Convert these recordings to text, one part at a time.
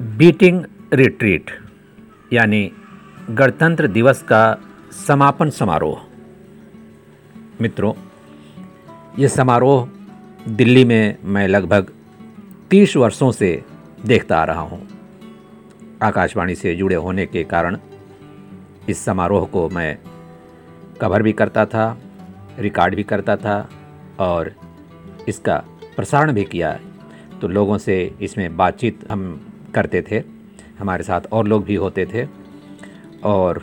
Beating retreat, यानी गणतंत्र दिवस का समापन समारोह। मित्रों, ये समारोह दिल्ली में मैं लगभग तीस वर्षों से देखता आ रहा हूँ। आकाशवाणी से जुड़े होने के कारण इस समारोह को मैं कवर भी करता था, रिकॉर्ड भी करता था और इसका प्रसारण भी किया। तो लोगों से इसमें बातचीत हम करते थे, हमारे साथ और लोग भी होते थे। और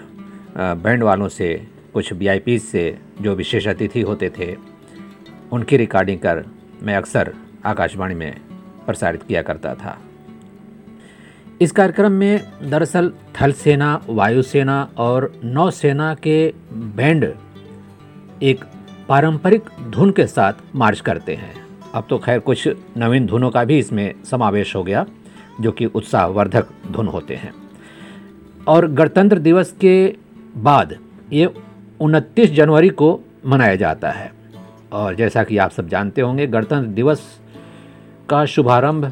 बैंड वालों से, कुछ वी से जो विशेष अतिथि होते थे, उनकी रिकॉर्डिंग कर मैं अक्सर आकाशवाणी में प्रसारित किया करता था। इस कार्यक्रम में दरअसल थल सेना वायुसेना और नौसेना के बैंड एक पारंपरिक धुन के साथ मार्च करते हैं। अब तो खैर कुछ नवीन धुनों का भी इसमें समावेश हो गया। जो कि उत्साहवर्धक धुन होते हैं। और गणतंत्र दिवस के बाद ये उनतीस जनवरी को मनाया जाता है। और जैसा कि आप सब जानते होंगे, गणतंत्र दिवस का शुभारंभ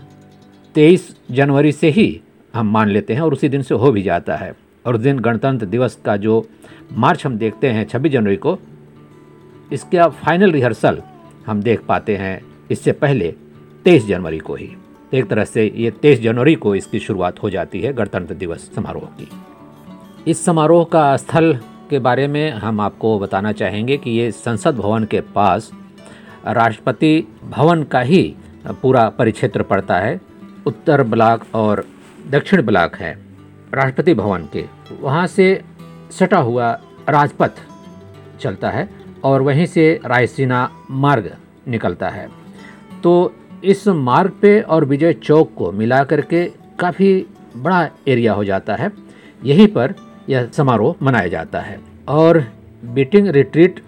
23 जनवरी से ही हम मान लेते हैं और उसी दिन से हो भी जाता है। और उस दिन गणतंत्र दिवस का जो मार्च हम देखते हैं 26 जनवरी को, इसका फाइनल रिहर्सल हम देख पाते हैं इससे पहले 23 जनवरी को ही। एक तरह से ये तेईस जनवरी को इसकी शुरुआत हो जाती है गणतंत्र दिवस समारोह की। इस समारोह का स्थल के बारे में हम आपको बताना चाहेंगे कि ये संसद भवन के पास राष्ट्रपति भवन का ही पूरा परिक्षेत्र पड़ता है। उत्तर ब्लॉक और दक्षिण ब्लॉक है राष्ट्रपति भवन के। वहाँ से सटा हुआ राजपथ चलता है और वहीं से रायसीना मार्ग निकलता है। तो इस मार्ग पे और विजय चौक को मिला करके काफ़ी बड़ा एरिया हो जाता है। यहीं पर यह समारोह मनाया जाता है। और बीटिंग रिट्रीट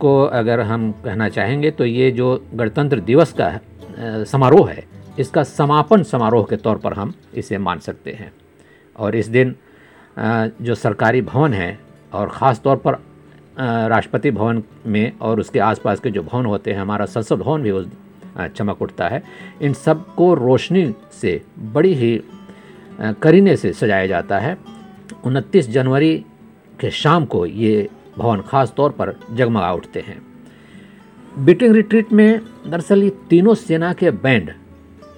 को अगर हम कहना चाहेंगे तो ये जो गणतंत्र दिवस का समारोह है, इसका समापन समारोह के तौर पर हम इसे मान सकते हैं। और इस दिन जो सरकारी भवन है और ख़ास तौर पर राष्ट्रपति भवन में और उसके आसपास के जो भवन होते हैं, हमारा संसद भवन भी उस चमक उठता है। इन सबको रोशनी से, बड़ी ही करीने से सजाया जाता है। उनतीस जनवरी के शाम को ये भवन खास तौर पर जगमगा उठते हैं। बीटिंग रिट्रीट में दरअसल ये तीनों सेना के बैंड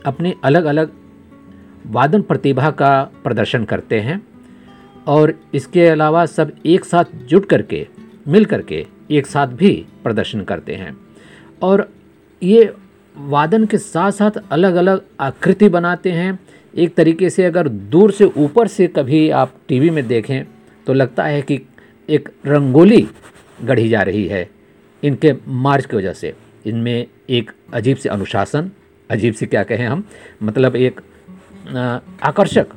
अपनी अलग अलग वादन प्रतिभा का प्रदर्शन करते हैं और इसके अलावा सब एक साथ जुट करके मिल करके एक साथ भी प्रदर्शन करते हैं। और ये वादन के साथ साथ अलग अलग आकृति बनाते हैं। एक तरीके से अगर दूर से ऊपर से कभी आप टीवी में देखें तो लगता है कि एक रंगोली गढ़ी जा रही है इनके मार्च की वजह से। इनमें एक अजीब से अनुशासन, अजीब से क्या कहें हम मतलब एक आकर्षक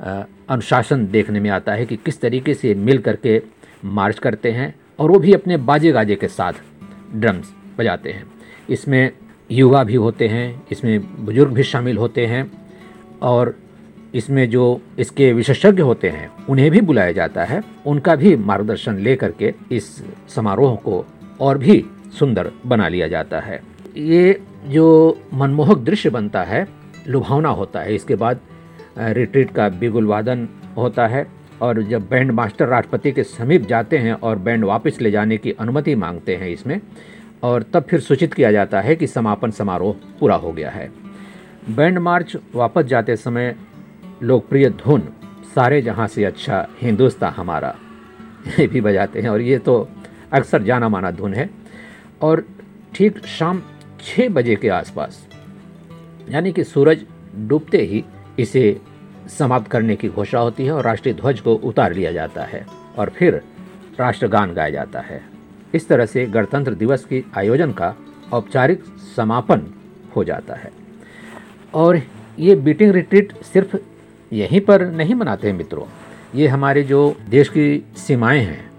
अनुशासन देखने में आता है कि किस तरीके से मिल करके मार्च करते हैं और वो भी अपने बाजे गाजे के साथ ड्रम्स बजाते हैं। इसमें युवा भी होते हैं, इसमें बुज़ुर्ग भी शामिल होते हैं और इसमें जो इसके विशेषज्ञ होते हैं, उन्हें भी बुलाया जाता है। उनका भी मार्गदर्शन ले करके इस समारोह को और भी सुंदर बना लिया जाता है। ये जो मनमोहक दृश्य बनता है, लुभावना होता है। इसके बाद रिट्रीट का बिगुल वादन होता है और जब बैंड मास्टर राष्ट्रपति के समीप जाते हैं और बैंड वापस ले जाने की अनुमति मांगते हैं इसमें और तब फिर सूचित किया जाता है कि समापन समारोह पूरा हो गया है। बैंड मार्च वापस जाते समय लोकप्रिय धुन, सारे जहाँ से अच्छा हिंदुस्तान हमारा, ये भी बजाते हैं और ये तो अक्सर जाना माना धुन है। और ठीक शाम छः बजे के आसपास, यानी कि सूरज डूबते ही इसे समाप्त करने की घोषणा होती है और राष्ट्रीय ध्वज को उतार लिया जाता है और फिर राष्ट्रगान गाया जाता है। इस तरह से गणतंत्र दिवस के आयोजन का औपचारिक समापन हो जाता है। और ये बीटिंग रिट्रीट सिर्फ़ यहीं पर नहीं मनाते हैं मित्रों। ये हमारे जो देश की सीमाएँ हैं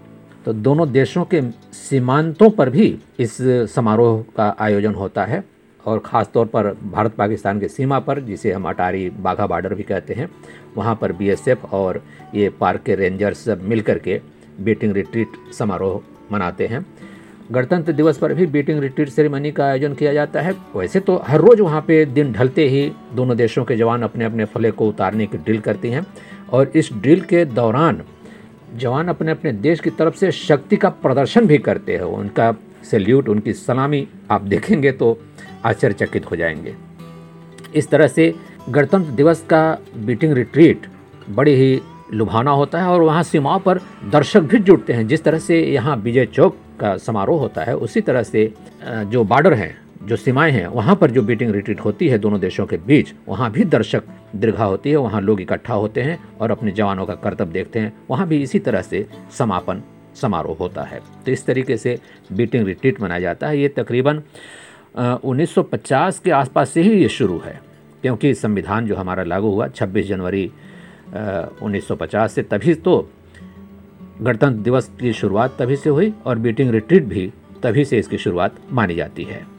तो दोनों देशों के सीमांतों पर भी इस समारोह का आयोजन होता है। और ख़ास तौर पर भारत पाकिस्तान के सीमा पर, जिसे हम अटारी बाघा बॉर्डर भी कहते हैं, वहाँ पर बीएसएफ और ये पार्क के रेंजर्स सब मिल के बीटिंग रिट्रीट समारोह मनाते हैं। गणतंत्र दिवस पर भी बीटिंग रिट्रीट सेरेमनी का आयोजन किया जाता है। वैसे तो हर रोज़ वहाँ पे दिन ढलते ही दोनों देशों के जवान अपने अपने फले को उतारने की ड्रिल करती हैं और इस ड्रिल के दौरान जवान अपने अपने देश की तरफ़ से शक्ति का प्रदर्शन भी करते हैं। उनका सैल्यूट उनकी सलामी आप देखेंगे तो आश्चर्यचकित हो जाएँगे। इस तरह से गणतंत्र दिवस का बीटिंग रिट्रीट बड़ी ही लुभाना होता है और वहाँ सीमाओं पर दर्शक भी जुटते हैं। जिस तरह से यहाँ विजय चौक का समारोह होता है, उसी तरह से जो बॉर्डर हैं, जो सीमाएँ हैं, वहाँ पर जो बीटिंग रिट्रीट होती है दोनों देशों के बीच, वहाँ भी दर्शक दीर्घा होती है, वहाँ लोग इकट्ठा होते हैं और अपने जवानों का कर्तव्य देखते हैं। वहाँ भी इसी तरह से समापन समारोह होता है। तो इस तरीके से बीटिंग रिट्रीट मनाया जाता है। ये तकरीबन 1950 के आसपास से ही ये शुरू है, क्योंकि संविधान जो हमारा लागू हुआ 26 जनवरी 1950 से तभी तो गणतंत्र दिवस की शुरुआत तभी से हुई और बीटिंग रिट्रीट भी तभी से इसकी शुरुआत मानी जाती है।